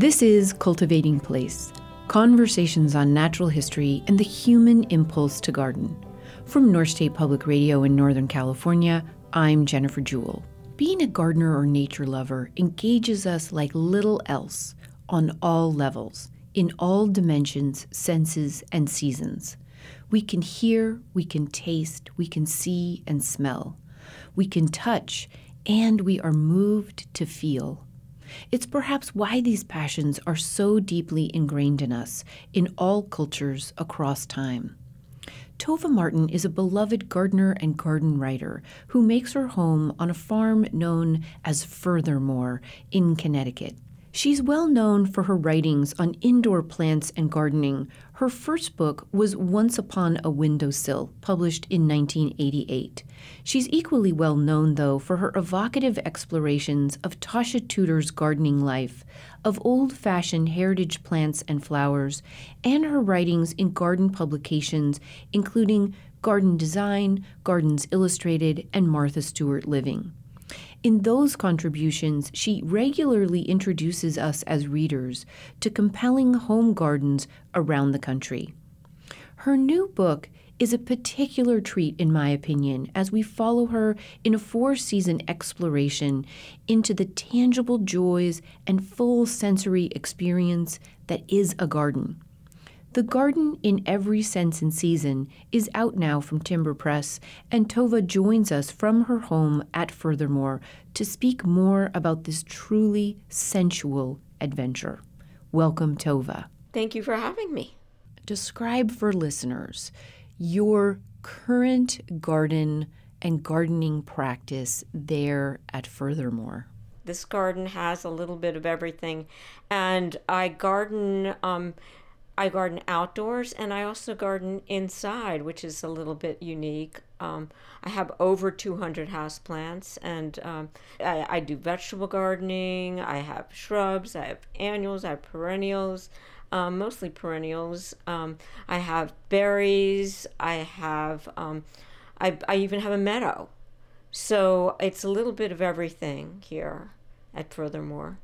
This is Cultivating Place conversations on natural history and the human impulse to garden. From North State Public Radio in Northern California, I'm Jennifer Jewell. Being a gardener or nature lover engages us like little else on all levels, in all dimensions, senses, and seasons. We can hear, we can taste, we can see and smell. We can touch, and we are moved to feel. It's perhaps why these passions are so deeply ingrained in us in all cultures across time. Tovah Martin is a beloved gardener and garden writer who makes her home on a farm known as Furthermore in Connecticut. She's well known for her writings on indoor plants and gardening. Her first book was Once Upon a Windowsill, published in 1988. She's equally well known, though, for her evocative explorations of Tasha Tudor's gardening life, of old fashioned heritage plants and flowers, and her writings in garden publications, including Garden Design, Gardens Illustrated, and Martha Stewart Living. In those contributions, she regularly introduces us as readers to compelling home gardens around the country. Her new book is a particular treat, in my opinion, as we follow her in a four season exploration into the tangible joys and full sensory experience that is a garden. The Garden in Every Sense and Season is out now from Timber Press, and Tovah joins us from her home at Furthermore to speak more about this truly sensual adventure. Welcome, Tovah. Thank you for having me. Describe for listeners your current garden and gardening practice there at Furthermore. This garden has a little bit of everything, and I garden. Um, I garden outdoors and I also garden inside, which is a little bit unique. Um, I have over 200 houseplants and um, I, I, do vegetable gardening. I have shrubs, I have annuals, I have perennials, um, mostly perennials. Um, I have berries, I have, um, I, I even have a meadow. So it's a little bit of everything here at Furthermore.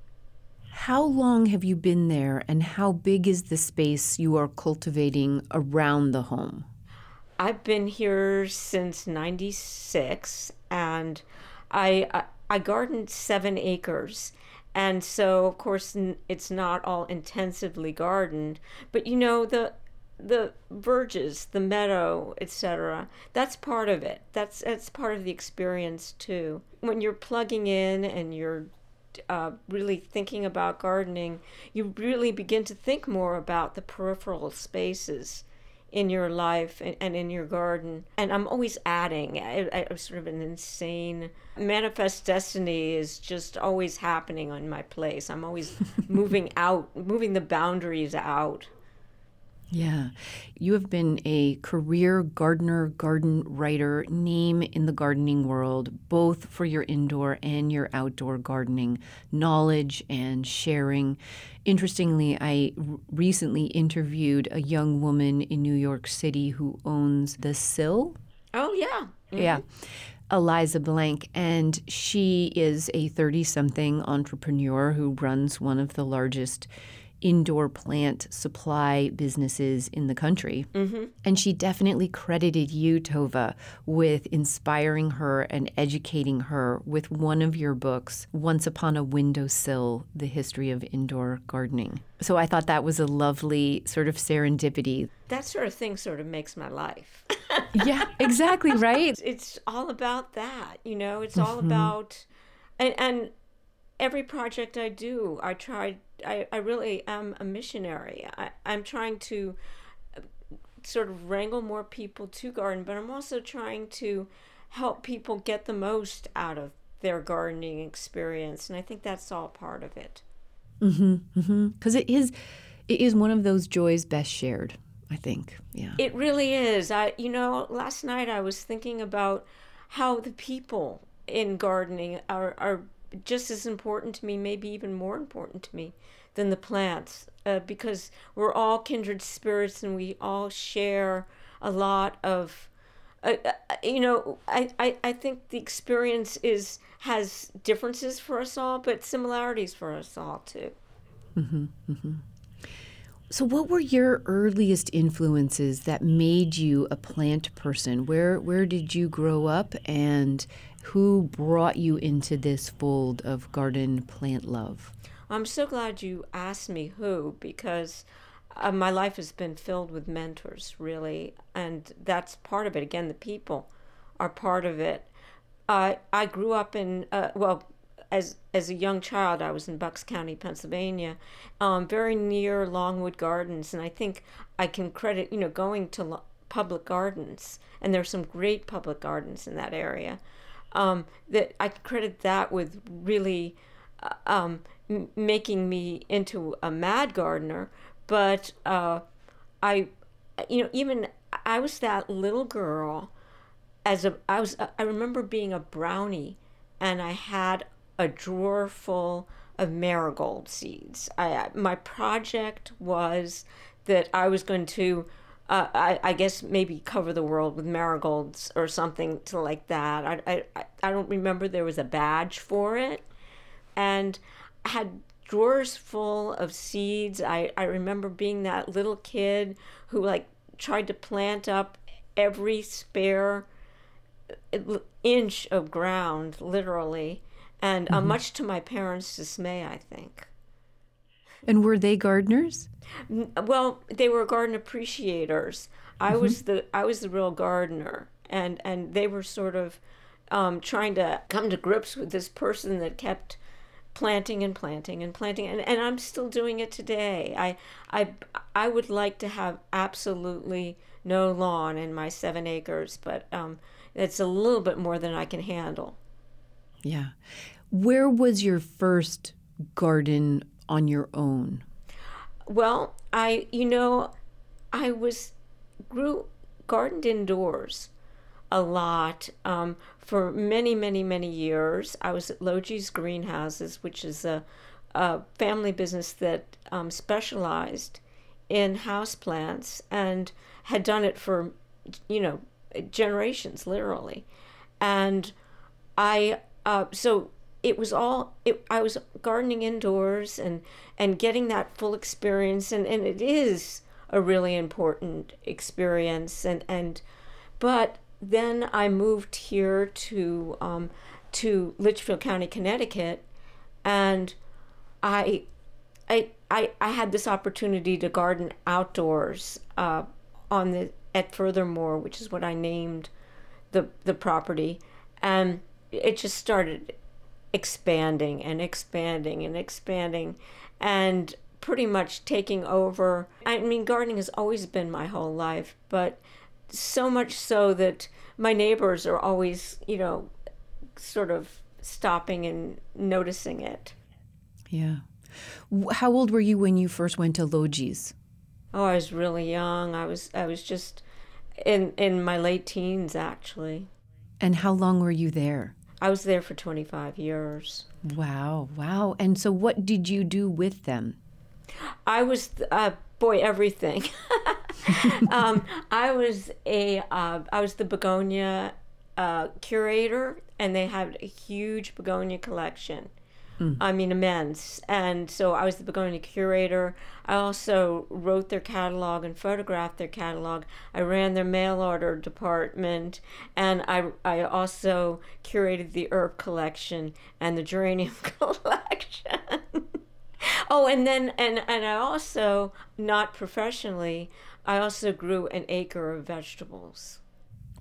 How long have you been there, and how big is the space you are cultivating around the home? I've been here since '96, and I, I I gardened seven acres, and so of course it's not all intensively gardened, but you know the the verges, the meadow, etc. That's part of it. That's that's part of the experience too. When you're plugging in and you're uh, really thinking about gardening, you really begin to think more about the peripheral spaces in your life and, and in your garden. And I'm always adding. I, I, sort of an insane manifest destiny is just always happening on my place. I'm always moving out, moving the boundaries out. Yeah. You have been a career gardener, garden writer, name in the gardening world, both for your indoor and your outdoor gardening knowledge and sharing. Interestingly, I recently interviewed a young woman in New York City who owns The Sill. Oh, yeah. Mm-hmm. Yeah. Eliza Blank, and she is a 30 something entrepreneur who runs one of the largest indoor plant supply businesses in the country. Mm-hmm. And she definitely credited you, Tovah, with inspiring her and educating her with one of your books, Once Upon a Windowsill The History of Indoor Gardening. So I thought that was a lovely sort of serendipity. That sort of thing sort of makes my life. yeah, exactly, right? It's all about that, you know, it's all mm-hmm. about. And, and every project I do, I try I, I really am a missionary. I, I'm trying to uh, sort of wrangle more people to garden, but I'm also trying to help people get the most out of their gardening experience, and I think that's all part of it. Mm-hmm. Because mm-hmm. it is, it is one of those joys best shared. I think. Yeah. It really is. I, you know, last night I was thinking about how the people in gardening are are just as important to me, maybe even more important to me than the plants, uh, because we're all kindred spirits and we all share a lot of. Uh, uh, you know, I, I, I think the experience is has differences for us all, but similarities for us all too. Mm-hmm, mm-hmm. So, what were your earliest influences that made you a plant person? Where where did you grow up, and who brought you into this fold of garden plant love? I'm so glad you asked me who because uh, my life has been filled with mentors, really, and that's part of it. Again, the people are part of it. Uh, I grew up in uh, well, as as a young child, I was in Bucks County, Pennsylvania, um, very near Longwood Gardens, and I think I can credit you know going to lo- public gardens, and there's some great public gardens in that area. Um, that I credit that with really uh, um, m- making me into a mad gardener, but uh, I, you know, even I was that little girl. As a, I was, I remember being a brownie, and I had a drawer full of marigold seeds. I, my project was that I was going to, uh, I, I guess maybe cover the world with marigolds or something to like that. I, I, I don't remember there was a badge for it. And I had drawers full of seeds. I, I remember being that little kid who like tried to plant up every spare inch of ground, literally and uh, mm-hmm. much to my parents' dismay, I think. And were they gardeners? Well, they were garden appreciators. I mm-hmm. was the I was the real gardener, and and they were sort of um, trying to come to grips with this person that kept planting and planting and planting, and, and I'm still doing it today. I I I would like to have absolutely no lawn in my seven acres, but um, it's a little bit more than I can handle. Yeah. Where was your first garden on your own? Well, I, you know, I was grew gardened indoors a lot um, for many, many, many years. I was at Logee's Greenhouses, which is a, a family business that um, specialized in houseplants and had done it for, you know, generations, literally. And I uh, so it was all it, I was gardening indoors and and getting that full experience and, and it is a really important experience and and but then I moved here to um, to Litchfield County, Connecticut, and I I I, I had this opportunity to garden outdoors uh, on the at Furthermore, which is what I named the the property, and it just started expanding and expanding and expanding and pretty much taking over. I mean, gardening has always been my whole life, but so much so that my neighbors are always, you know, sort of stopping and noticing it. Yeah. How old were you when you first went to Logee's? Oh, I was really young. I was I was just in in my late teens actually. And how long were you there? I was there for 25 years. Wow, wow. And so what did you do with them? I was, uh, boy, everything. um, I was a, uh, I was the begonia uh, curator, and they had a huge begonia collection. Mm. I mean, immense. And so I was the begonia curator. I also wrote their catalog and photographed their catalog. I ran their mail order department, and I, I also curated the herb collection and the geranium collection. oh, and then, and, and I also, not professionally, I also grew an acre of vegetables.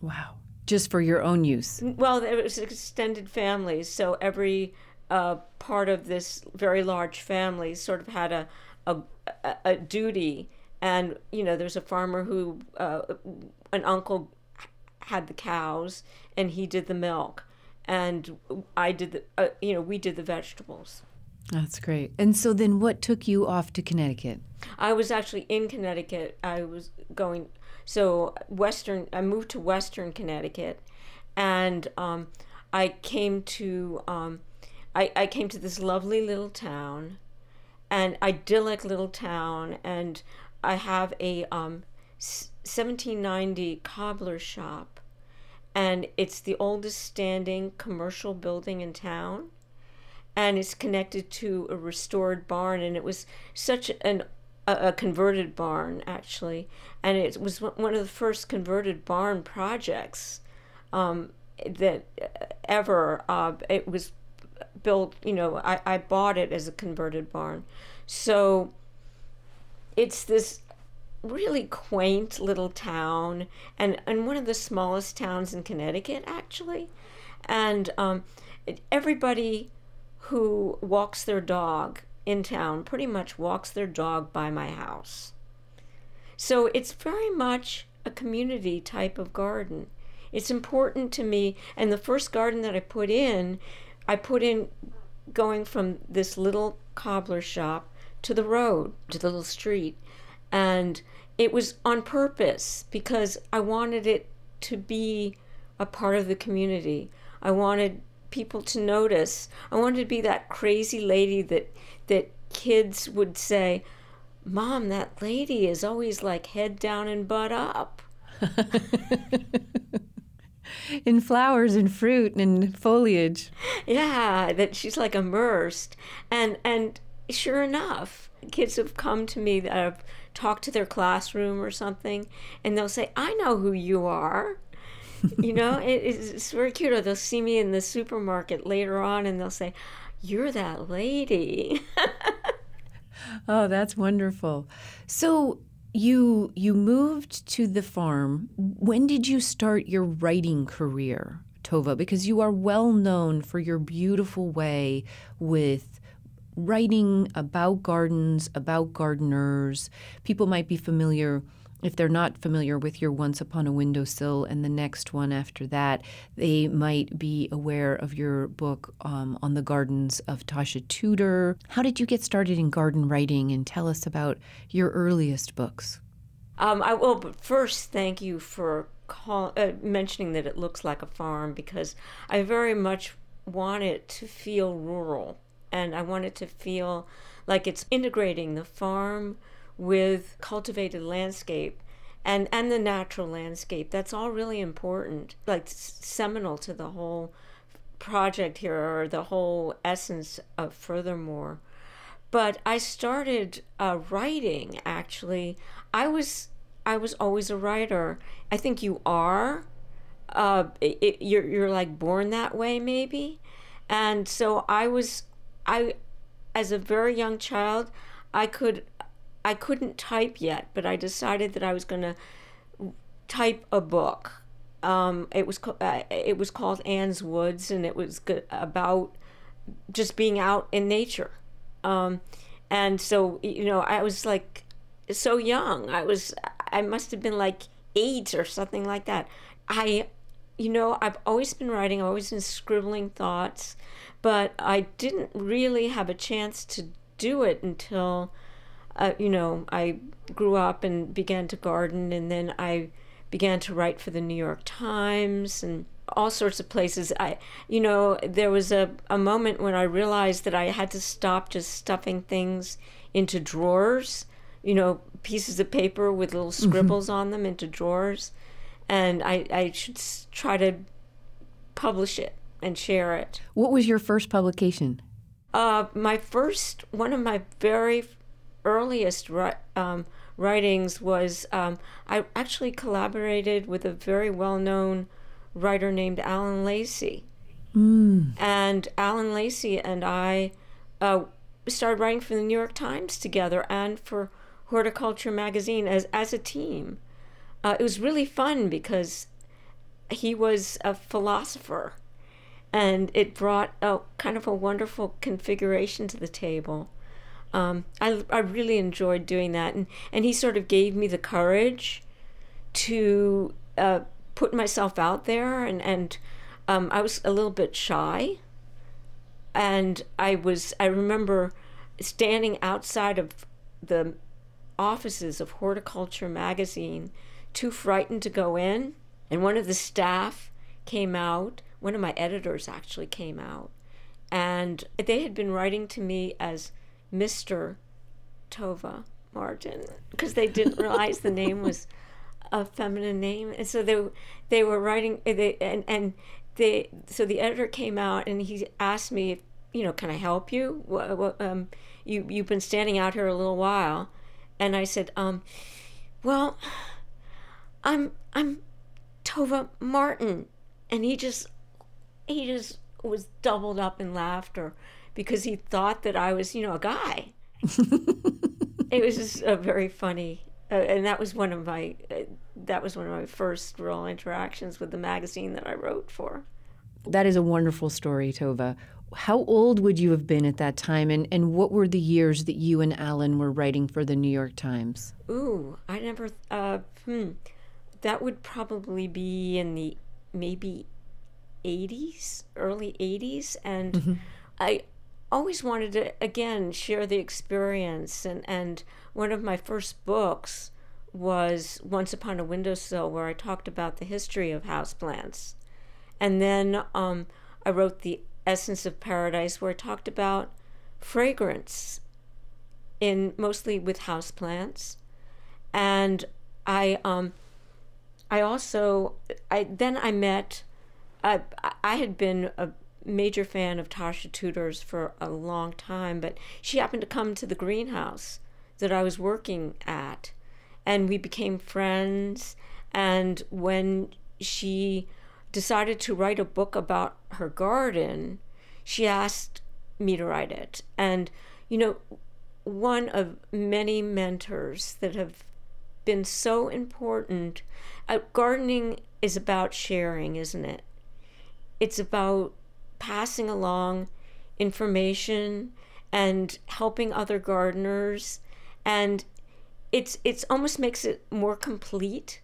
Wow. Just for your own use? Well, it was extended families. So every uh, part of this very large family sort of had a, a, a duty. And, you know, there's a farmer who, uh, an uncle had the cows and he did the milk. And I did the, uh, you know, we did the vegetables. That's great. And so then what took you off to Connecticut? I was actually in Connecticut. I was going, so Western, I moved to Western Connecticut and um, I came to, um, I, I came to this lovely little town, an idyllic little town, and I have a um, 1790 cobbler shop, and it's the oldest standing commercial building in town. and it's connected to a restored barn, and it was such an a, a converted barn actually, and it was one of the first converted barn projects um, that ever. Uh, it was built, you know, I, I bought it as a converted barn, so it's this really quaint little town and, and one of the smallest towns in Connecticut, actually. And um, everybody who walks their dog in town pretty much walks their dog by my house. So it's very much a community type of garden. It's important to me. And the first garden that I put in, I put in going from this little cobbler shop to the road, to the little street. And it was on purpose because I wanted it to be a part of the community. I wanted people to notice. I wanted to be that crazy lady that that kids would say, "Mom, that lady is always like head down and butt up." in flowers and fruit and foliage. Yeah, that she's like immersed. And and sure enough, kids have come to me that have talked to their classroom or something, and they'll say, "I know who you are." you know, it, it's very cute. Or they'll see me in the supermarket later on, and they'll say, "You're that lady." oh, that's wonderful. So you you moved to the farm. When did you start your writing career, Tovah? Because you are well known for your beautiful way with writing about gardens, about gardeners. People might be familiar if they're not familiar with your Once Upon a Windowsill and the next one after that, they might be aware of your book um, on the gardens of Tasha Tudor. How did you get started in garden writing? And tell us about your earliest books. Um, I will, but first, thank you for call, uh, mentioning that it looks like a farm because I very much want it to feel rural and I want it to feel like it's integrating the farm with cultivated landscape and and the natural landscape. That's all really important like seminal to the whole project here or the whole essence of furthermore. But i started uh, writing actually. I was i was always a writer. I think you are. Uh, it, you're, you're like born that way maybe. And so i was i as a very young child i could I couldn't type yet, but I decided that I was going to type a book. Um, it was uh, it was called Anne's Woods, and it was about just being out in nature. Um, and so you know, I was like so young. I was I must have been like eight or something like that. I, you know, I've always been writing. I've always been scribbling thoughts, but I didn't really have a chance to do it until uh, you know, I grew up and began to garden, and then I began to write for the New York Times and all sorts of places. I, you know, there was a, a moment when I realized that I had to stop just stuffing things into drawers, you know, pieces of paper with little mm-hmm. scribbles mm-hmm. on them into drawers. And I, I should try to publish it and share it. What was your first publication? Uh, my first, one of my very earliest um, writings was um, I actually collaborated with a very well known writer named Allen Lacy. Mm. And Allen Lacy and I uh, started writing for the New York Times together and for Horticulture Magazine as, as a team. Uh, it was really fun because he was a philosopher and it brought a kind of a wonderful configuration to the table um, I, I really enjoyed doing that. And, and he sort of gave me the courage to uh, put myself out there. And, and um, I was a little bit shy. And I was, I remember standing outside of the offices of Horticulture Magazine, too frightened to go in. And one of the staff came out, one of my editors actually came out, and they had been writing to me as Mr. Tovah Martin because they didn't realize the name was a feminine name, and so they they were writing they and and they so the editor came out and he asked me if you know, can I help you? Um, you you've been standing out here a little while, and I said, um, well, I'm I'm Tovah Martin, and he just he just was doubled up in laughter because he thought that I was, you know, a guy. it was just a very funny, uh, and that was one of my uh, that was one of my first real interactions with the magazine that I wrote for. That is a wonderful story, Tovah. How old would you have been at that time, and, and what were the years that you and Allen were writing for the New York Times? Ooh, I never. Uh, hmm, that would probably be in the maybe 80s, early 80s, and mm-hmm. I always wanted to again share the experience and and one of my first books was Once Upon a Windowsill where I talked about the history of houseplants. And then um, I wrote The Essence of Paradise where I talked about fragrance in mostly with houseplants. And I um I also I then I met I I had been a major fan of Tasha Tudor's for a long time, but she happened to come to the greenhouse that I was working at, and we became friends. And when she decided to write a book about her garden, she asked me to write it. And, you know, one of many mentors that have been so important. Uh, gardening is about sharing, isn't it? It's about passing along information and helping other gardeners. And it's it's almost makes it more complete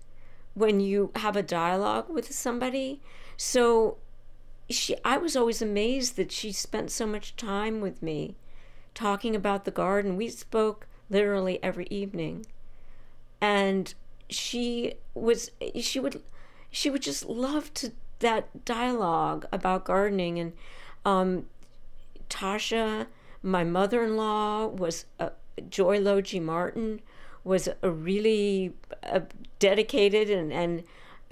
when you have a dialogue with somebody. So she I was always amazed that she spent so much time with me talking about the garden. We spoke literally every evening. And she was she would she would just love to that dialogue about gardening and um, Tasha, my mother-in-law was a, Joy Logee Martin was a really a dedicated and, and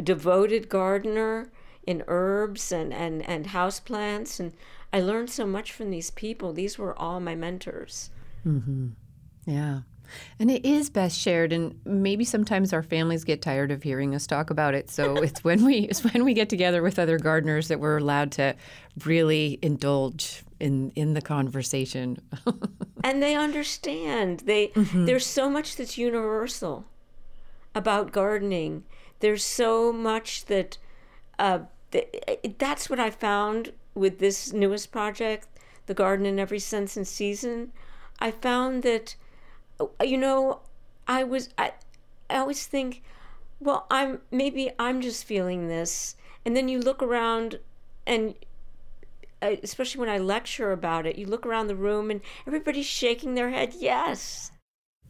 devoted gardener in herbs and, and, and houseplants. And I learned so much from these people. These were all my mentors. Mm-hmm. Yeah. And it is best shared, and maybe sometimes our families get tired of hearing us talk about it. So it's when we it's when we get together with other gardeners that we're allowed to really indulge in in the conversation. and they understand. They mm-hmm. there's so much that's universal about gardening. There's so much that uh, th- that's what I found with this newest project, the garden in every sense and season. I found that you know, I was I, I always think, well, I'm maybe I'm just feeling this, and then you look around, and uh, especially when I lecture about it, you look around the room and everybody's shaking their head, yes.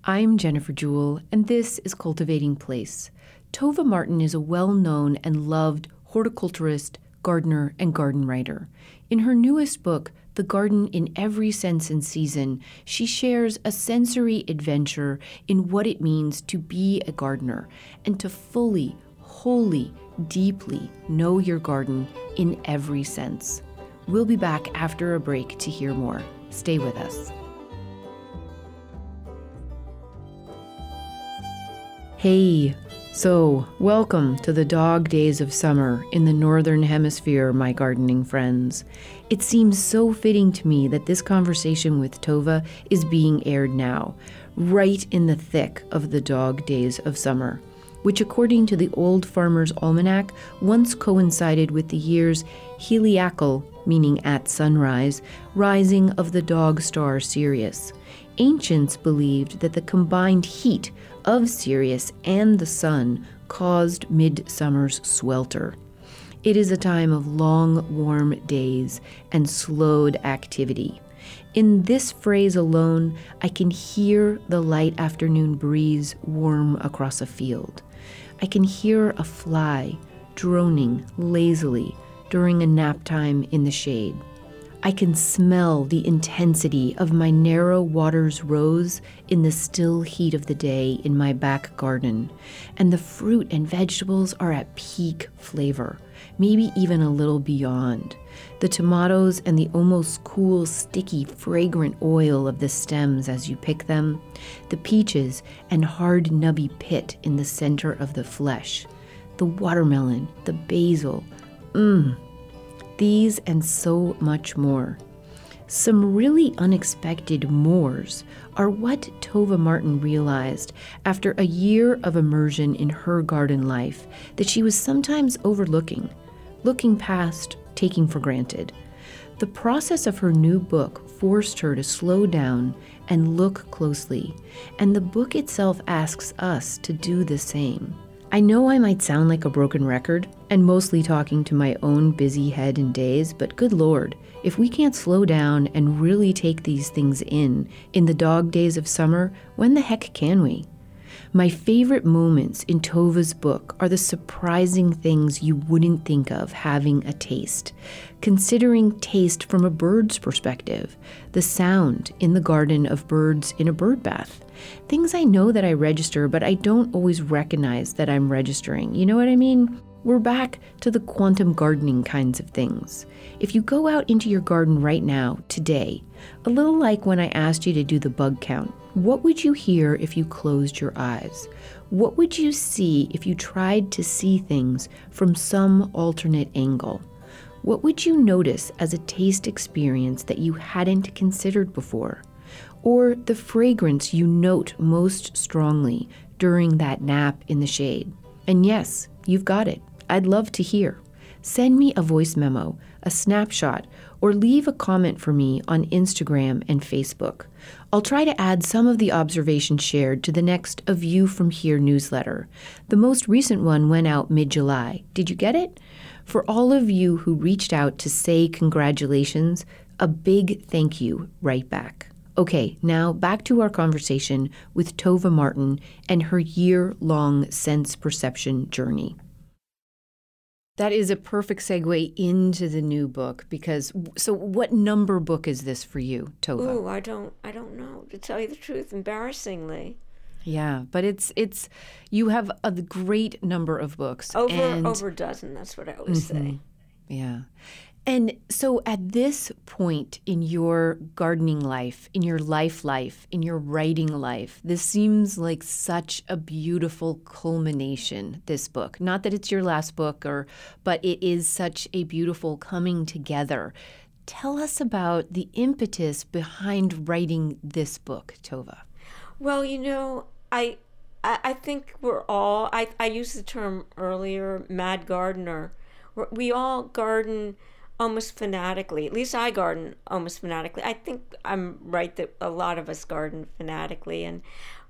I'm Jennifer Jewell, and this is Cultivating Place. Tovah Martin is a well known and loved horticulturist, gardener, and garden writer. In her newest book, the garden in every sense and season, she shares a sensory adventure in what it means to be a gardener and to fully, wholly, deeply know your garden in every sense. We'll be back after a break to hear more. Stay with us. Hey, so welcome to the dog days of summer in the Northern Hemisphere, my gardening friends. It seems so fitting to me that this conversation with Tovah is being aired now, right in the thick of the dog days of summer, which, according to the Old Farmer's Almanac, once coincided with the year's heliacal, meaning at sunrise, rising of the dog star Sirius. Ancients believed that the combined heat of Sirius and the sun caused midsummer's swelter. It is a time of long, warm days and slowed activity. In this phrase alone, I can hear the light afternoon breeze warm across a field. I can hear a fly droning lazily during a nap time in the shade. I can smell the intensity of my narrow waters rose in the still heat of the day in my back garden, and the fruit and vegetables are at peak flavor maybe even a little beyond. the tomatoes and the almost cool, sticky, fragrant oil of the stems as you pick them, the peaches and hard, nubby pit in the center of the flesh, the watermelon, the basil. Mmm. These and so much more. Some really unexpected mores are what Tovah Martin realized after a year of immersion in her garden life that she was sometimes overlooking, looking past, taking for granted. The process of her new book forced her to slow down and look closely, and the book itself asks us to do the same. I know I might sound like a broken record and mostly talking to my own busy head and days, but good lord, if we can't slow down and really take these things in in the dog days of summer, when the heck can we? My favorite moments in Tovah's book are the surprising things you wouldn't think of having a taste. Considering taste from a bird's perspective, the sound in the garden of birds in a bird bath, Things I know that I register, but I don't always recognize that I'm registering. You know what I mean? We're back to the quantum gardening kinds of things. If you go out into your garden right now, today, a little like when I asked you to do the bug count, what would you hear if you closed your eyes? What would you see if you tried to see things from some alternate angle? What would you notice as a taste experience that you hadn't considered before? or the fragrance you note most strongly during that nap in the shade. And yes, you've got it. I'd love to hear. Send me a voice memo, a snapshot, or leave a comment for me on Instagram and Facebook. I'll try to add some of the observations shared to the next A View from Here newsletter. The most recent one went out mid July. Did you get it? For all of you who reached out to say congratulations, a big thank you right back. Okay, now back to our conversation with Tovah Martin and her year long sense perception journey. That is a perfect segue into the new book because so what number book is this for you, Tovah? Oh, I don't I don't know to tell you the truth embarrassingly. Yeah, but it's it's you have a great number of books over and, over a dozen, that's what I always mm-hmm. say. Yeah. And so at this point in your gardening life, in your life life, in your writing life, this seems like such a beautiful culmination this book. Not that it's your last book or but it is such a beautiful coming together. Tell us about the impetus behind writing this book, Tovah. Well, you know, I I, think we're all I, I used the term earlier, mad gardener. We all garden almost fanatically. At least I garden almost fanatically. I think I'm right that a lot of us garden fanatically, and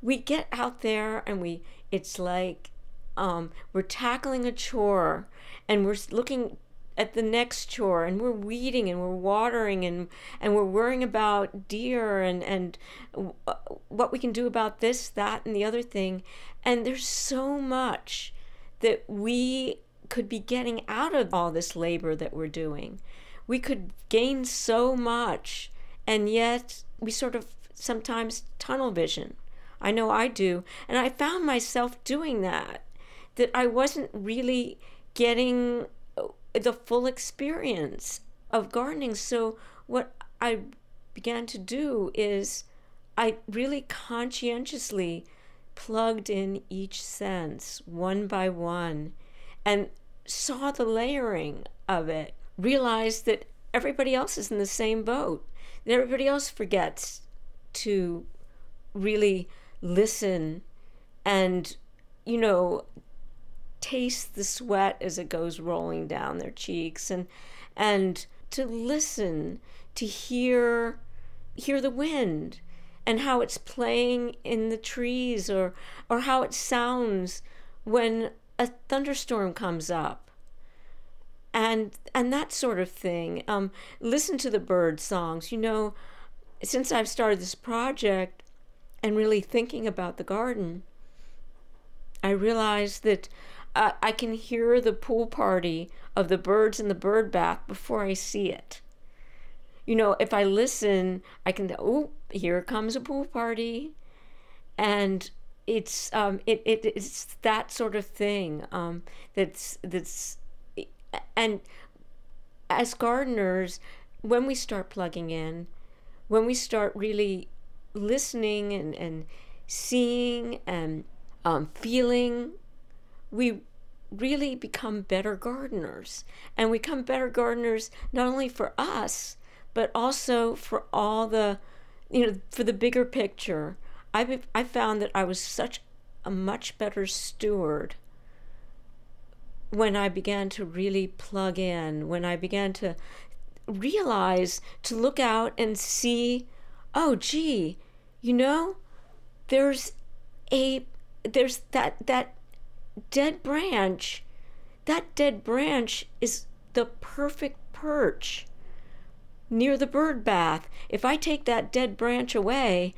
we get out there and we. It's like um, we're tackling a chore, and we're looking at the next chore and we're weeding and we're watering and and we're worrying about deer and and uh, what we can do about this that and the other thing and there's so much that we could be getting out of all this labor that we're doing. We could gain so much, and yet we sort of sometimes tunnel vision. I know I do. And I found myself doing that, that I wasn't really getting uh, the full experience of gardening. So, what I began to do is I really conscientiously plugged in each sense one by one and saw the layering of it, realized that everybody else is in the same boat. That everybody else forgets to really listen and, you know, taste the sweat as it goes rolling down their cheeks and and to listen, to hear hear the wind and how it's playing in the trees or or how it sounds when a thunderstorm comes up. And and that sort of thing. Um, listen to the bird songs. You know since i've started this project and really thinking about the garden i realized that uh, i can hear the pool party of the birds in the bird bath before i see it. You know if i listen i can oh here comes a pool party. And it's um, it, it it's that sort of thing um, that's that's and as gardeners, when we start plugging in, when we start really listening and, and seeing and um, feeling, we really become better gardeners. And we become better gardeners not only for us, but also for all the, you know, for the bigger picture. I I found that I was such a much better steward when I began to really plug in, when I began to realize to look out and see, oh gee, you know, there's a there's that that dead branch. That dead branch is the perfect perch near the bird bath. If I take that dead branch away,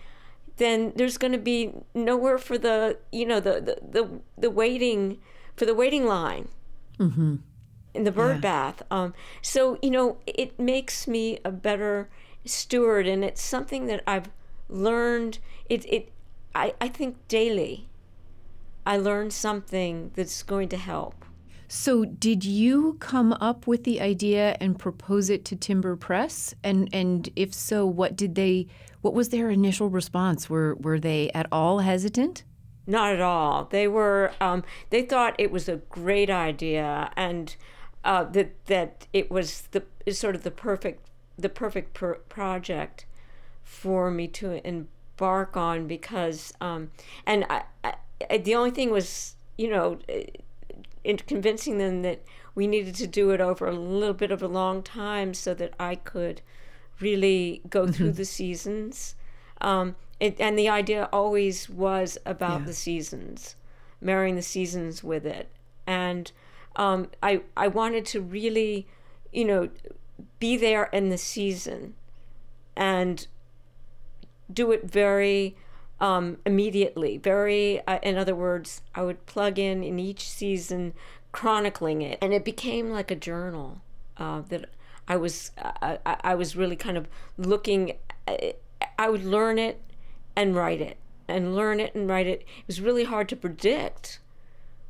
then there's going to be nowhere for the you know the the the, the waiting for the waiting line mm-hmm. in the bird yeah. bath. Um, so you know it makes me a better steward, and it's something that I've learned. It it I I think daily. I learn something that's going to help. So, did you come up with the idea and propose it to Timber Press? And and if so, what did they? What was their initial response? Were were they at all hesitant? Not at all. They were. Um, they thought it was a great idea, and uh, that that it was the sort of the perfect the perfect per- project for me to embark on because um, and I, I, the only thing was you know convincing them that we needed to do it over a little bit of a long time so that I could really go mm-hmm. through the seasons. Um, it, and the idea always was about yeah. the seasons, marrying the seasons with it. And um, I, I wanted to really, you know, be there in the season and do it very um, immediately. Very, uh, in other words, I would plug in in each season, chronicling it, and it became like a journal uh, that I was uh, I, I, was really kind of looking. Uh, I would learn it and write it, and learn it and write it. It was really hard to predict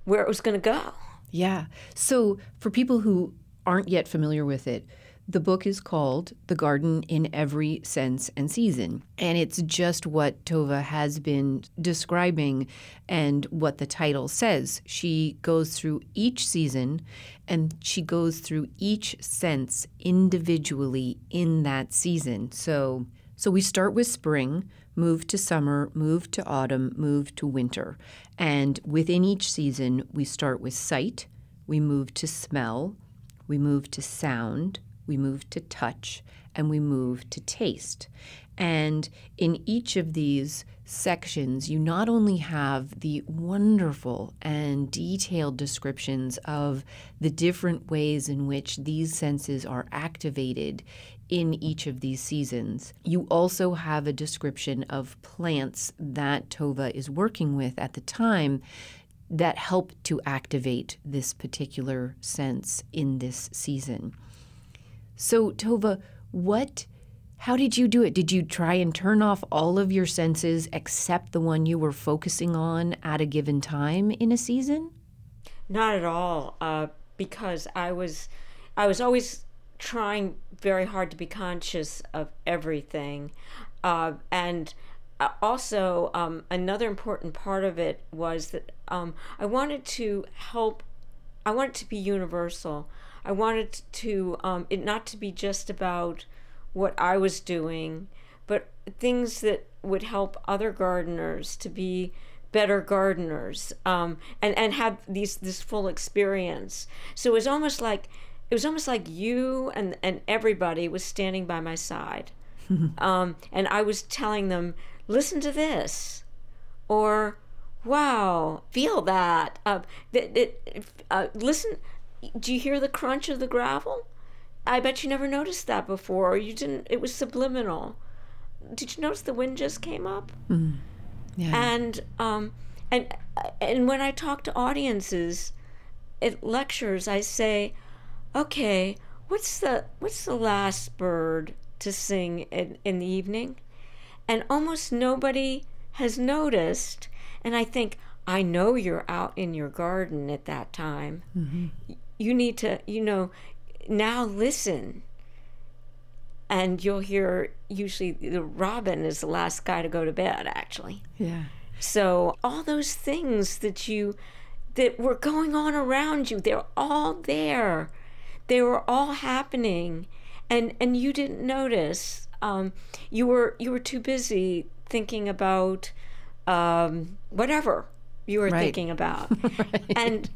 where it was going to go. Yeah. So for people who aren't yet familiar with it, the book is called The Garden in Every Sense and Season. And it's just what Tova has been describing and what the title says. She goes through each season and she goes through each sense individually in that season. So so we start with spring, move to summer, move to autumn, move to winter. And within each season, we start with sight, we move to smell, we move to sound, we move to touch, and we move to taste. And in each of these sections, you not only have the wonderful and detailed descriptions of the different ways in which these senses are activated in each of these seasons, you also have a description of plants that Tovah is working with at the time that help to activate this particular sense in this season. So, Tovah, what how did you do it? Did you try and turn off all of your senses except the one you were focusing on at a given time in a season? Not at all, uh, because I was, I was always trying very hard to be conscious of everything, uh, and uh, also um, another important part of it was that um, I wanted to help. I wanted to be universal. I wanted to um, it not to be just about what I was doing, but things that would help other gardeners to be better gardeners um, and and have these this full experience. So it was almost like it was almost like you and and everybody was standing by my side, um, and I was telling them, listen to this, or wow, feel that. Uh, that, that uh, listen do you hear the crunch of the gravel? I bet you never noticed that before. You didn't. It was subliminal. Did you notice the wind just came up? Mm. Yeah. And um, and and when I talk to audiences at lectures, I say, okay, what's the what's the last bird to sing in, in the evening? And almost nobody has noticed. And I think I know you're out in your garden at that time. Mm-hmm you need to, you know, now listen. And you'll hear usually the robin is the last guy to go to bed, actually. Yeah. So all those things that you that were going on around you, they're all there. They were all happening, and and you didn't notice. Um, you were you were too busy thinking about um, whatever you were Right. thinking about, and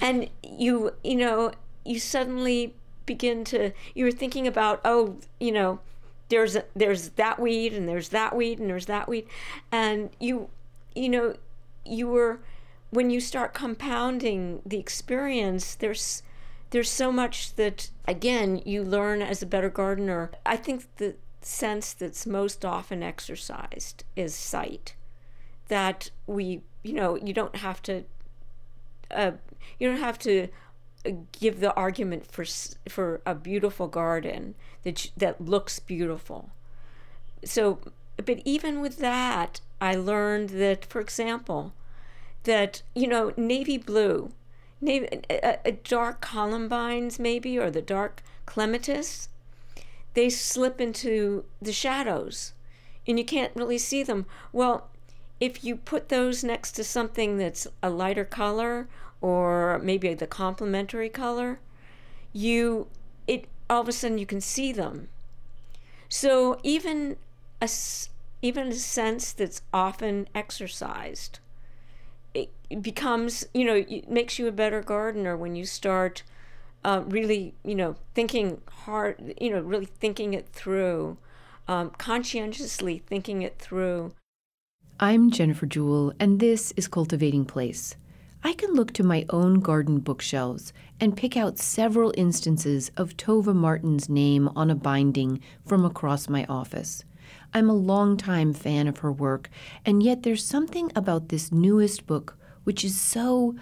and you you know you suddenly begin to you were thinking about oh you know there's a, there's that weed and there's that weed and there's that weed. And you you know you were when you start compounding the experience there's there's so much that again you learn as a better gardener. I think the sense that's most often exercised is sight. That we you know you don't have to uh, you don't have to uh, give the argument for for a beautiful garden that that looks beautiful. So but even with that i learned that for example that you know navy blue navy, a, a dark columbines maybe or the dark clematis they slip into the shadows and you can't really see them. Well if you put those next to something that's a lighter color or maybe the complementary color you it all of a sudden you can see them. So even a even a sense that's often exercised it it becomes you know it makes you a better gardener when you start uh, really you know thinking hard you know really thinking it through um, conscientiously thinking it through I'm Jennifer Jewell, and this is Cultivating Place. I can look to my own garden bookshelves and pick out several instances of Tovah Martin's name on a binding from across my office. I'm a longtime fan of her work, and yet there's something about this newest book which is so,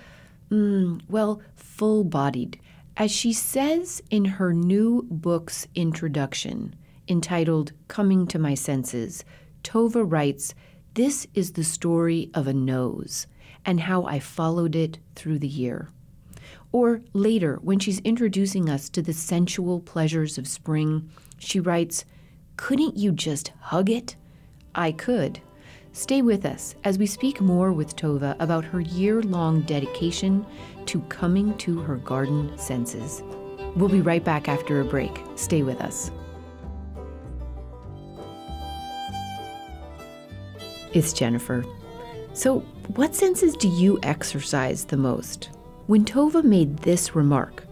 mm, well, full bodied. As she says in her new book's introduction, entitled Coming to My Senses, Tovah writes, This is the story of a nose and how I followed it through the year. Or later, when she's introducing us to the sensual pleasures of spring, she writes, Couldn't you just hug it? I could. Stay with us as we speak more with Tovah about her year long dedication to coming to her garden senses. We'll be right back after a break. Stay with us. It's Jennifer. So, what senses do you exercise the most? When Tovah made this remark,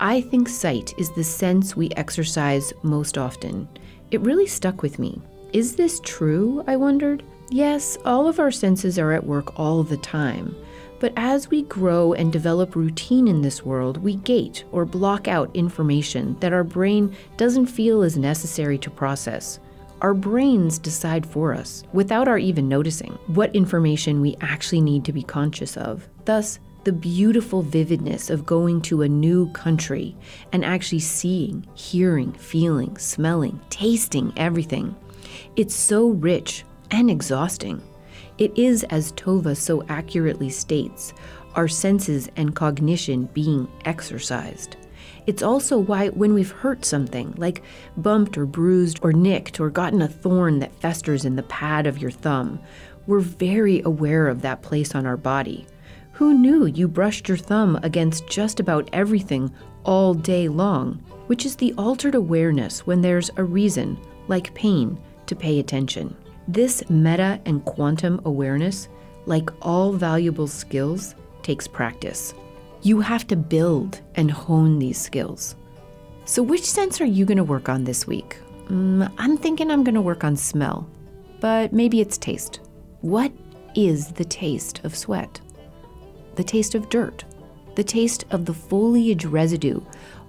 I think sight is the sense we exercise most often. It really stuck with me. Is this true? I wondered. Yes, all of our senses are at work all the time. But as we grow and develop routine in this world, we gate or block out information that our brain doesn't feel is necessary to process. Our brains decide for us, without our even noticing, what information we actually need to be conscious of. Thus, the beautiful vividness of going to a new country and actually seeing, hearing, feeling, smelling, tasting everything. It's so rich and exhausting. It is, as Tovah so accurately states, our senses and cognition being exercised. It's also why, when we've hurt something, like bumped or bruised or nicked or gotten a thorn that festers in the pad of your thumb, we're very aware of that place on our body. Who knew you brushed your thumb against just about everything all day long? Which is the altered awareness when there's a reason, like pain, to pay attention. This meta and quantum awareness, like all valuable skills, takes practice. You have to build and hone these skills. So, which sense are you going to work on this week? Mm, I'm thinking I'm going to work on smell, but maybe it's taste. What is the taste of sweat? The taste of dirt, the taste of the foliage residue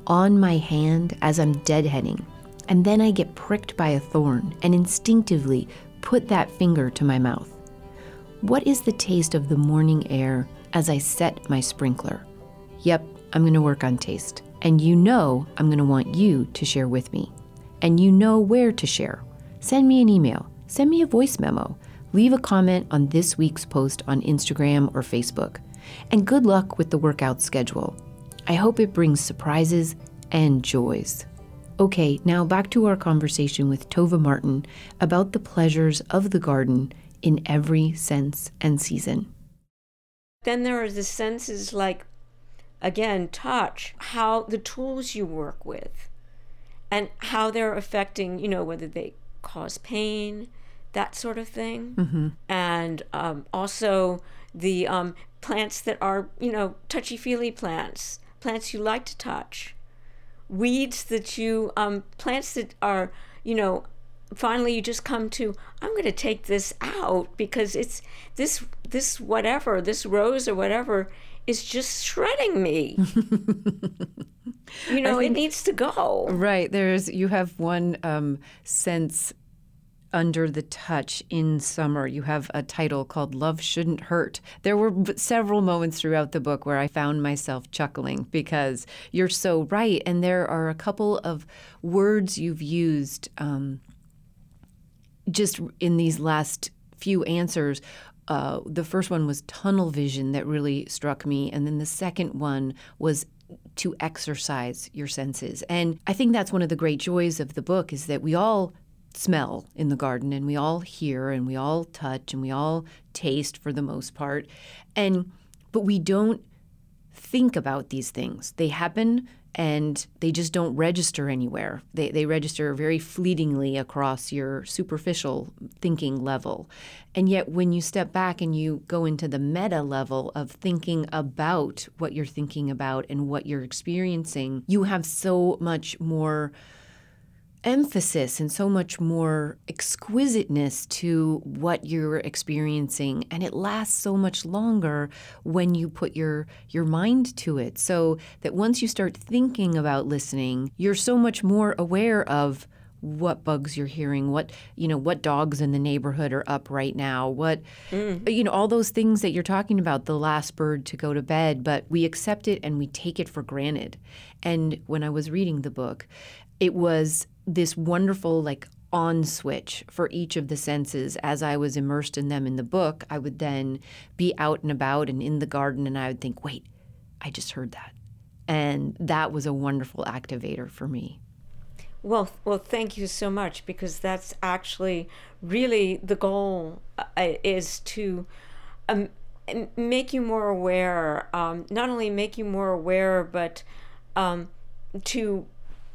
on my hand as I'm deadheading, and then I get pricked by a thorn and instinctively put that finger to my mouth. What is the taste of the morning air as I set my sprinkler? Yep, I'm going to work on taste. And you know I'm going to want you to share with me. And you know where to share. Send me an email, send me a voice memo, leave a comment on this week's post on Instagram or Facebook. And good luck with the workout schedule. I hope it brings surprises and joys. Okay, now back to our conversation with Tovah Martin about the pleasures of the garden in every sense and season. Then there are the senses like, again, touch, how the tools you work with, and how they're affecting, you know, whether they cause pain, that sort of thing. Mm-hmm. And um, also the um, plants that are, you know, touchy feely plants, plants you like to touch, weeds that you, um, plants that are, you know, finally you just come to i'm going to take this out because it's this this whatever this rose or whatever is just shredding me you know think, it needs to go right there's you have one um, sense under the touch in summer. You have a title called Love Shouldn't Hurt. There were several moments throughout the book where I found myself chuckling because you're so right. And there are a couple of words you've used um, just in these last few answers. Uh, the first one was tunnel vision that really struck me. And then the second one was to exercise your senses. And I think that's one of the great joys of the book is that we all smell in the garden and we all hear and we all touch and we all taste for the most part and but we don't think about these things they happen and they just don't register anywhere. They, they register very fleetingly across your superficial thinking level. And yet when you step back and you go into the meta level of thinking about what you're thinking about and what you're experiencing you have so much more emphasis and so much more exquisiteness to what you're experiencing and it lasts so much longer when you put your your mind to it so that once you start thinking about listening you're so much more aware of what bugs you're hearing what you know what dogs in the neighborhood are up right now what mm. you know all those things that you're talking about the last bird to go to bed but we accept it and we take it for granted and when i was reading the book it was this wonderful like on switch for each of the senses as I was immersed in them in the book. I would then be out and about and in the garden, and I would think, wait, I just heard that. And that was a wonderful activator for me. Well, well, thank you so much because that's actually really the goal uh, is to um, make you more aware. Um, not only make you more aware, but um, to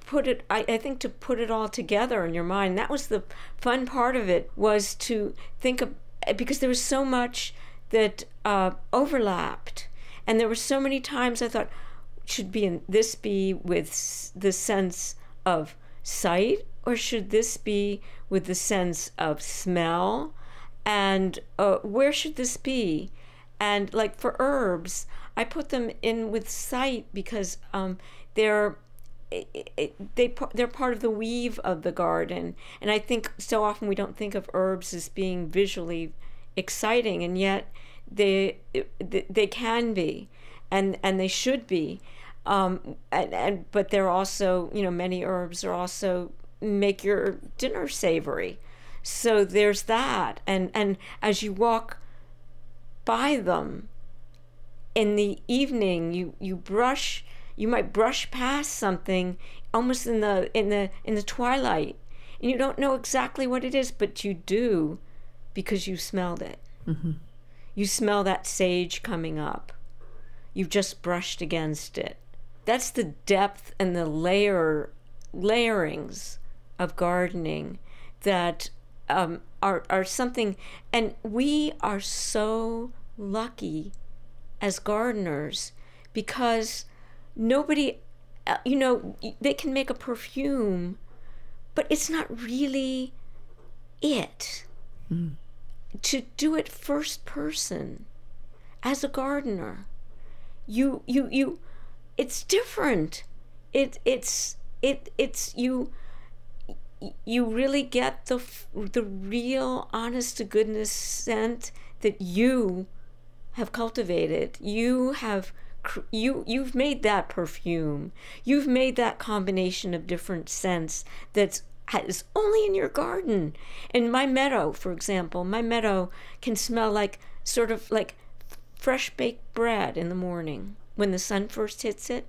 put it I, I think to put it all together in your mind that was the fun part of it was to think of because there was so much that uh, overlapped. And there were so many times i thought should be in, this be with the sense of sight or should this be with the sense of smell? And uh, where should this be? And like for herbs i put them in with sight because um, they're it, it, they they're part of the weave of the garden, and I think so often we don't think of herbs as being visually exciting, and yet they they can be, and and they should be, um, and, and but they're also you know many herbs are also make your dinner savory, so there's that, and and as you walk by them in the evening, you you brush you might brush past something almost in the in the in the twilight. And you don't know exactly what it is but you do because you smelled it. Mm-hmm. you smell that sage coming up. You've just brushed against it. That's the depth and the layer layerings of gardening that um, are are something and we are so lucky as gardeners because nobody, uh, you know, they can make a perfume, but it's not really it. Mm. To do it first person as a gardener, you, you, you, it's different. It, it's, it, it's, you, you really get the the real honest to goodness scent that you have cultivated you have you you've made that perfume you've made that combination of different scents that's is only in your garden In my meadow for example my meadow can smell like sort of like fresh baked bread in the morning when the sun first hits it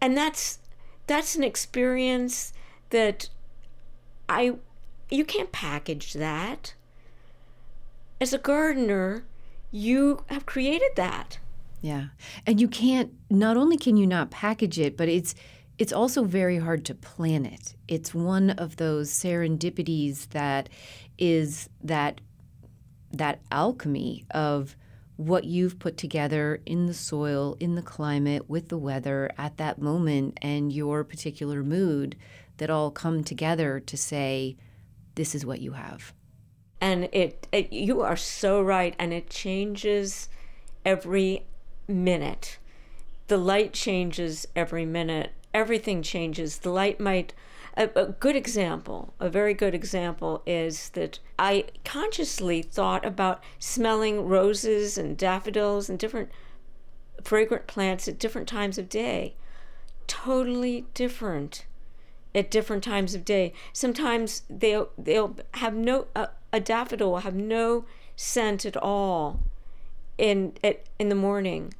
and that's that's an experience that I you can't package that. As a gardener, you have created that. Yeah. And you can't not only can you not package it, but it's it's also very hard to plan it. It's one of those serendipities that is that that alchemy of what you've put together in the soil, in the climate, with the weather at that moment and your particular mood that all come together to say, this is what you have. And it, it you are so right. And it changes every minute. The light changes every minute. Everything changes. The light might a, a, good example, a very good example, is that I consciously thought about smelling roses and daffodils and different fragrant plants at different times of day. Totally different at different times of day. Sometimes they'll they'll have no uh, a daffodil will have no scent at all in at in the morning.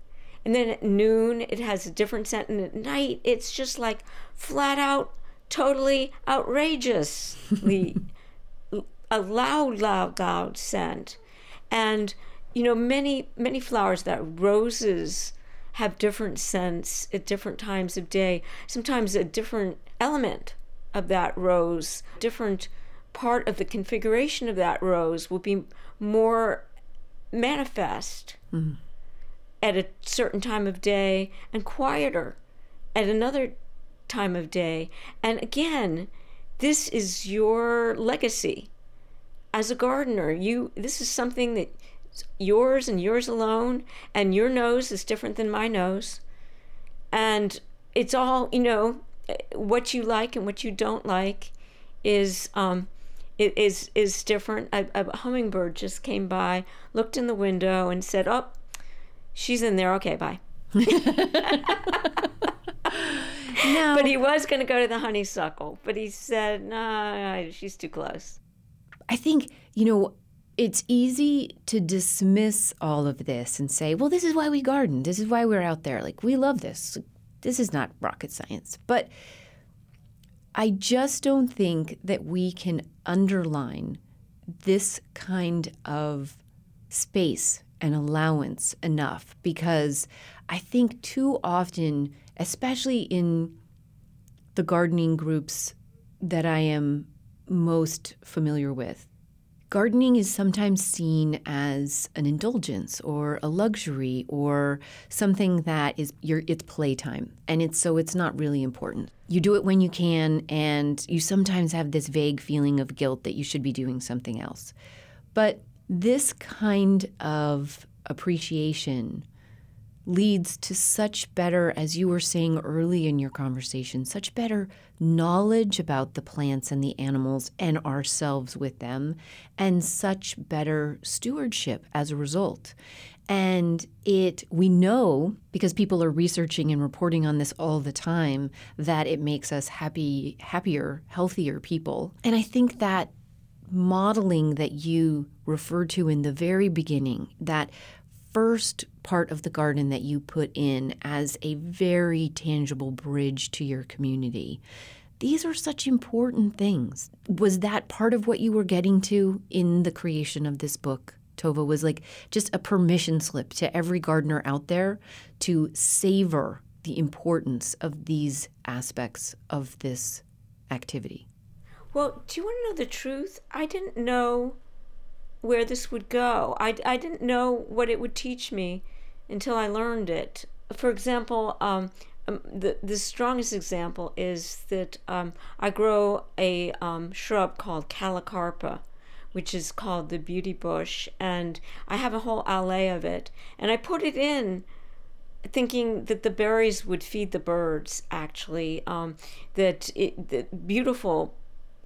And then at noon it has a different scent and at night it's just like flat out totally outrageously a loud loud loud scent. And you know many many flowers that roses have different scents at different times of day, sometimes a different element of that rose, different part of the configuration of that rose will be more manifest mm-hmm. At a certain time of day and quieter at another time of day. And again, this is your legacy as a gardener. You this is something that yours and yours alone, and your nose is different than my nose. And it's all, you know, what you like and what you don't like is um, is is different. A, a, hummingbird just came by, looked in the window, and said, "Oh, she's in there. Okay, bye." no. But he was going to go to the honeysuckle, but he said, "No, nah, she's too close." I think you know it's easy to dismiss all of this and say, well, this is why we garden. This is why we're out there. Like, we love this. This is not rocket science. But I just don't think that we can underline this kind of space and allowance enough because I think too often, especially in the gardening groups that I am most familiar with, Gardening is sometimes seen as an indulgence or a luxury or something that is your it's playtime and it's so it's not really important. You do it when you can and you sometimes have this vague feeling of guilt that you should be doing something else. But this kind of appreciation leads to such better, as you were saying early in your conversation, such better knowledge about the plants and the animals and ourselves with them, and such better stewardship as a result. And it, we know because people are researching and reporting on this all the time that it makes us happy, happier, healthier people. And I think that modeling that you referred to in the very beginning, that first part of the garden that you put in as a very tangible bridge to your community. These are such important things. Was that part of what you were getting to in the creation of this book? Tovah was like just a permission slip to every gardener out there to savor the importance of these aspects of this activity. Well, do you want to know the truth? I didn't know where this would go. I, I didn't know what it would teach me until I learned it. For example, um, um, the, the strongest example is that um, I grow a um, shrub called Callicarpa, which is called the beauty bush, and I have a whole alley of it. And I put it in thinking that the berries would feed the birds, actually, um, that it, the beautiful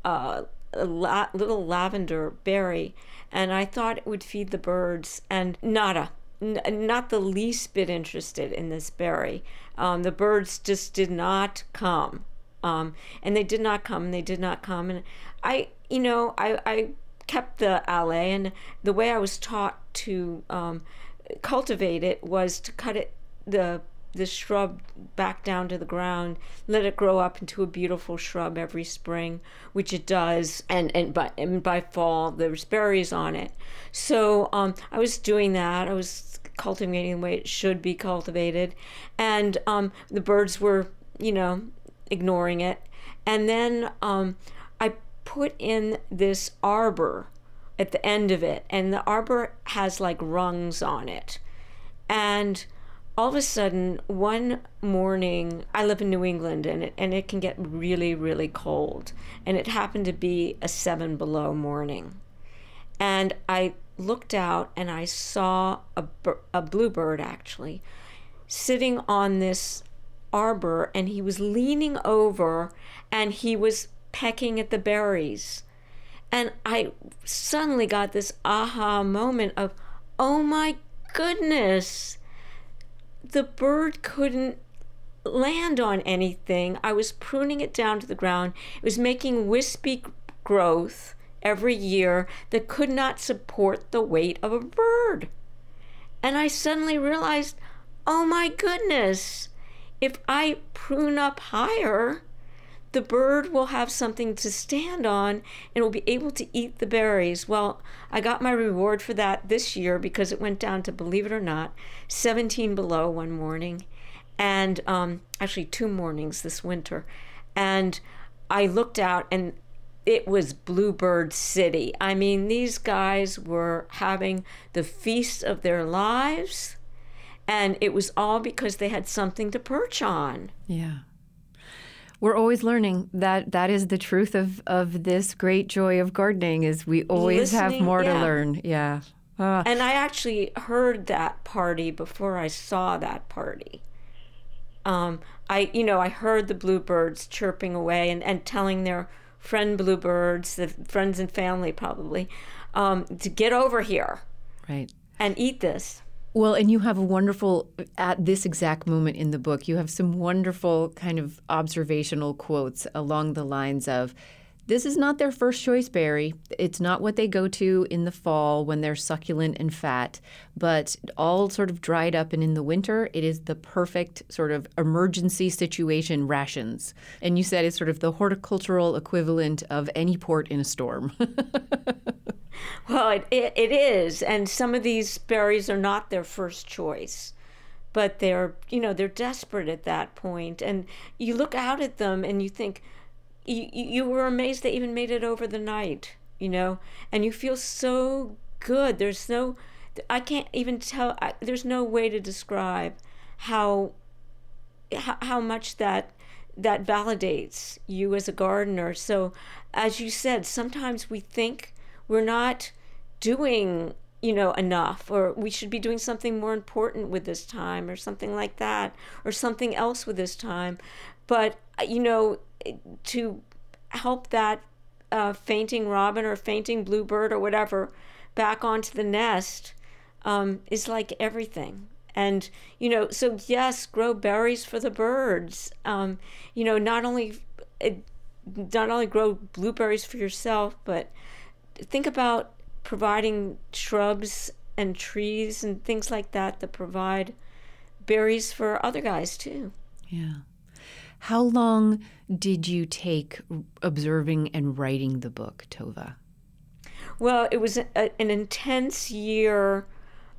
uh, a la- little lavender berry and I thought it would feed the birds, and nada. N- not the least bit interested in this berry. Um, the birds just did not come. Um, and they did not come, and they did not come. And I, you know, I, I kept the allée, and the way I was taught to um, cultivate it was to cut it, the this shrub back down to the ground, let it grow up into a beautiful shrub every spring, which it does, and and by and by fall there's berries on it. So um, I was doing that. I was cultivating the way it should be cultivated, and um, the birds were, you know, ignoring it. And then um, I put in this arbor at the end of it, and the arbor has like rungs on it, and all of a sudden one morning i live in new england and it, and it can get really really cold. And it happened to be a seven below morning. And i looked out and i saw a, a bluebird actually sitting on this arbor and he was leaning over and he was pecking at the berries. And i suddenly got this aha moment of oh my goodness the bird couldn't land on anything. I was pruning it down to the ground. It was making wispy growth every year that could not support the weight of a bird. And I suddenly realized, oh my goodness, if I prune up higher, the bird will have something to stand on and will be able to eat the berries. Well, I got my reward for that this year because it went down to, believe it or not, 17 below one morning, and um, actually two mornings this winter. And I looked out and it was Bluebird City. I mean, these guys were having the feast of their lives, and it was all because they had something to perch on. Yeah. We're always learning. That that is the truth of of this great joy of gardening is we always Listening, have more yeah. to learn. Yeah. Uh. And I actually heard that party before I saw that party. Um, I you know I heard the bluebirds chirping away and, and telling their friend bluebirds, the friends and family probably, um, to get over here, right, and eat this. Well, and you have a wonderful, at this exact moment in the book, you have some wonderful kind of observational quotes along the lines of, this is not their first choice berry. It's not what they go to in the fall when they're succulent and fat, but all sort of dried up and in the winter, it is the perfect sort of emergency situation rations. And you said it's sort of the horticultural equivalent of any port in a storm. Well, it, it, it is. And some of these berries are not their first choice, but they're, you know, they're desperate at that point. And you look out at them and you think, you, you were amazed they even made it over the night, you know, and you feel so good. There's no, I can't even tell, I, there's no way to describe how, how, how much that that validates you as a gardener. So, as you said, sometimes we think we're not doing you know enough or we should be doing something more important with this time or something like that or something else with this time. But uh, you know to help that uh, fainting robin or fainting bluebird or whatever back onto the nest um, is like everything. And you know so yes grow berries for the birds. Um, you know not only not only grow blueberries for yourself but think about providing shrubs and trees and things like that that provide berries for other guys too. Yeah. How long did you take observing and writing the book, Tovah? Well, it was a, an intense year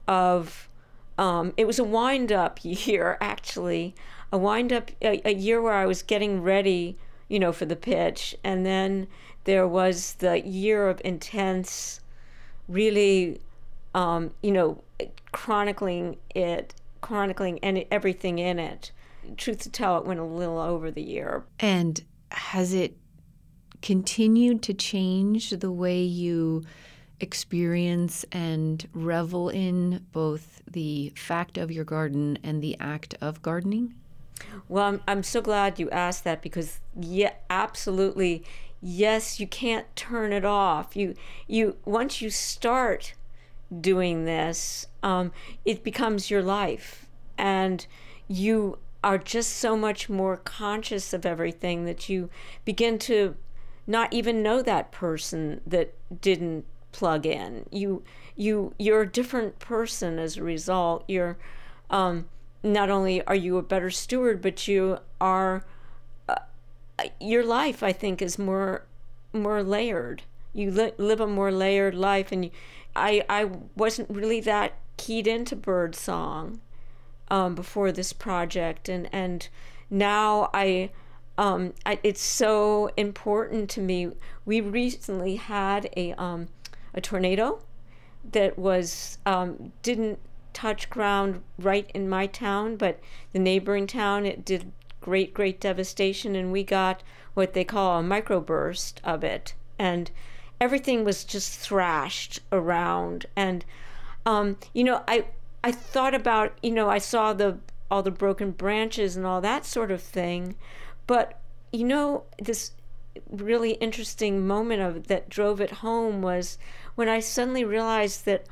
of, um, it was a wind up year, actually. A wind up, a, a year where I was getting ready, you know, for the pitch. And then there was the year of intense, really, um, you know, chronicling it, chronicling and everything in it. Truth to tell, it went a little over the year. And has it continued to change the way you experience and revel in both the fact of your garden and the act of gardening? Well, I'm, I'm so glad you asked that because, yeah, absolutely yes, you can't turn it off. You you once you start doing this, um, it becomes your life, and you are just so much more conscious of everything that you begin to not even know that person that didn't plug in. You you you're a different person as a result. You're um, not only are you a better steward, but you are uh, your life. I think is more more layered. You li- live a more layered life, and you, I I wasn't really that keyed into bird song um, before this project, and and now I. Um, I, it's so important to me. We recently had a um, a tornado that was um, didn't touch ground right in my town, but the neighboring town it did great great devastation, and we got what they call a microburst of it, and everything was just thrashed around. And um, you know, I I thought about you know I saw the all the broken branches and all that sort of thing, but you know this really interesting moment of that drove it home was when I suddenly realized that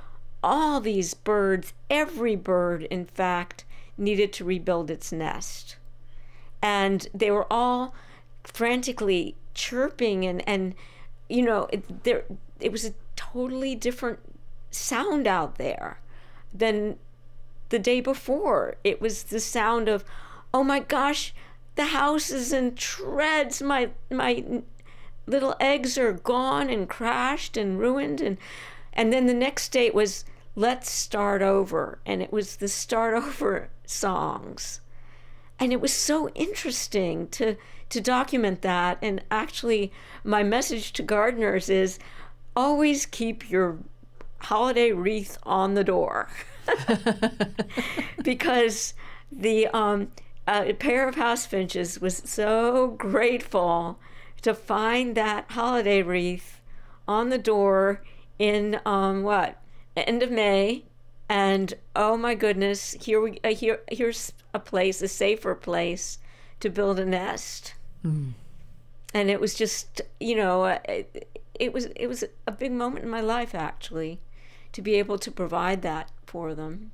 all these birds, every bird, in fact, needed to rebuild its nest. And they were all frantically chirping and, and you know, it, there, it was a totally different sound out there than the day before. It was the sound of, oh my gosh, the house is in shreds. My my little eggs are gone and crashed and ruined and and then the next day it was let's start over. And it was the start over songs. And it was so interesting to to document that. And actually my message to gardeners is always keep your holiday wreath on the door. Because the um, a pair of house finches was so grateful to find that holiday wreath on the door in um, what end of May, and oh my goodness, here we uh, here here's a place, a safer place to build a nest. Mm. And it was just, you know, uh, it, it was it was a big moment in my life actually, to be able to provide that for them.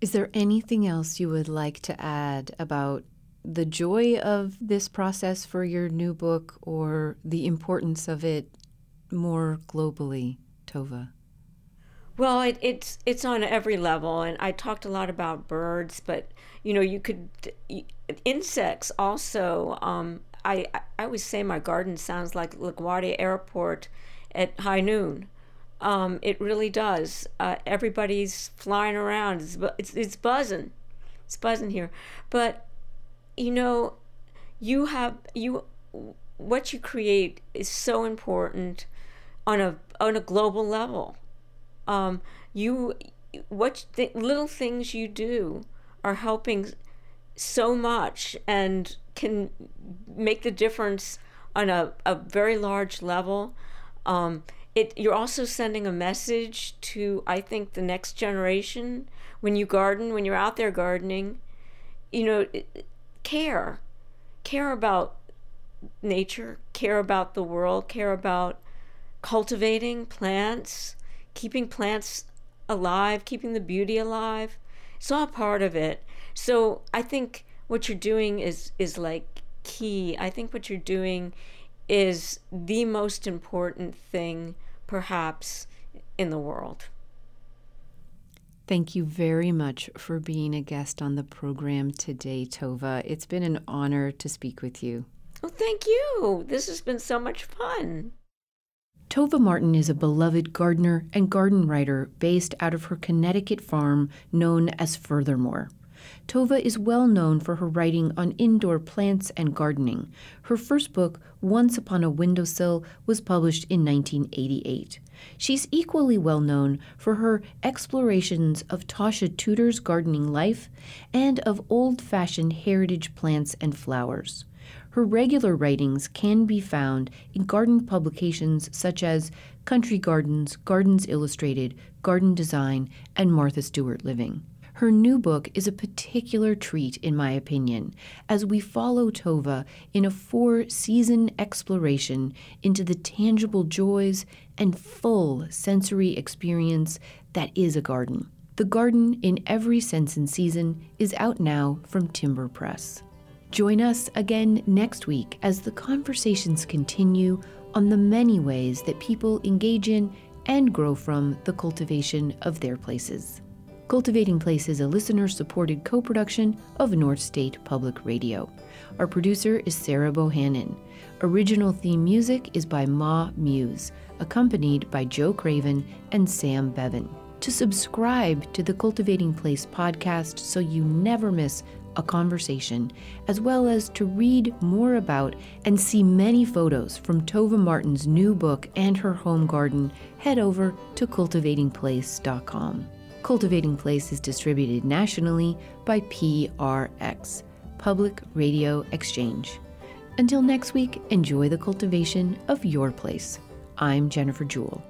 Is there anything else you would like to add about the joy of this process for your new book or the importance of it more globally, Tovah? Well, it, it's it's on every level, and I talked a lot about birds, but you know, you could insects also. Um, I I always say my garden sounds like LaGuardia Airport at high noon. Um, it really does. Uh, everybody's flying around. It's, it's it's buzzing. It's buzzing here, but you know, you have you what you create is so important on a on a global level. Um, you what th- little things you do are helping so much and can make the difference on a, a very large level. Um, it you're also sending a message to I think the next generation when you garden when you're out there gardening you know care care about nature care about the world care about cultivating plants keeping plants alive keeping the beauty alive it's all part of it so i think what you're doing is is like key i think what you're doing is the most important thing perhaps in the world Thank you very much for being a guest on the program today, Tovah. It's been an honor to speak with you. Oh, thank you. This has been so much fun. Tovah Martin is a beloved gardener and garden writer based out of her Connecticut farm known as Furthermore. Tovah is well known for her writing on indoor plants and gardening. Her first book, Once Upon a Windowsill, was published in 1988. She's equally well known for her explorations of Tasha Tudor's gardening life and of old fashioned heritage plants and flowers. Her regular writings can be found in garden publications such as Country Gardens, Gardens Illustrated, Garden Design, and Martha Stewart Living. Her new book is a particular treat, in my opinion, as we follow Tovah in a four season exploration into the tangible joys and full sensory experience that is a garden. The Garden in Every Sense and Season is out now from Timber Press. Join us again next week as the conversations continue on the many ways that people engage in and grow from the cultivation of their places. Cultivating Place is a listener supported co production of North State Public Radio. Our producer is Sarah Bohannon. Original theme music is by Ma Muse, accompanied by Joe Craven and Sam Bevan. To subscribe to the Cultivating Place podcast so you never miss a conversation, as well as to read more about and see many photos from Tovah Martin's new book and her home garden, head over to cultivatingplace.com. Cultivating Place is distributed nationally by PRX, Public Radio Exchange. Until next week, enjoy the cultivation of your place. I'm Jennifer Jewell.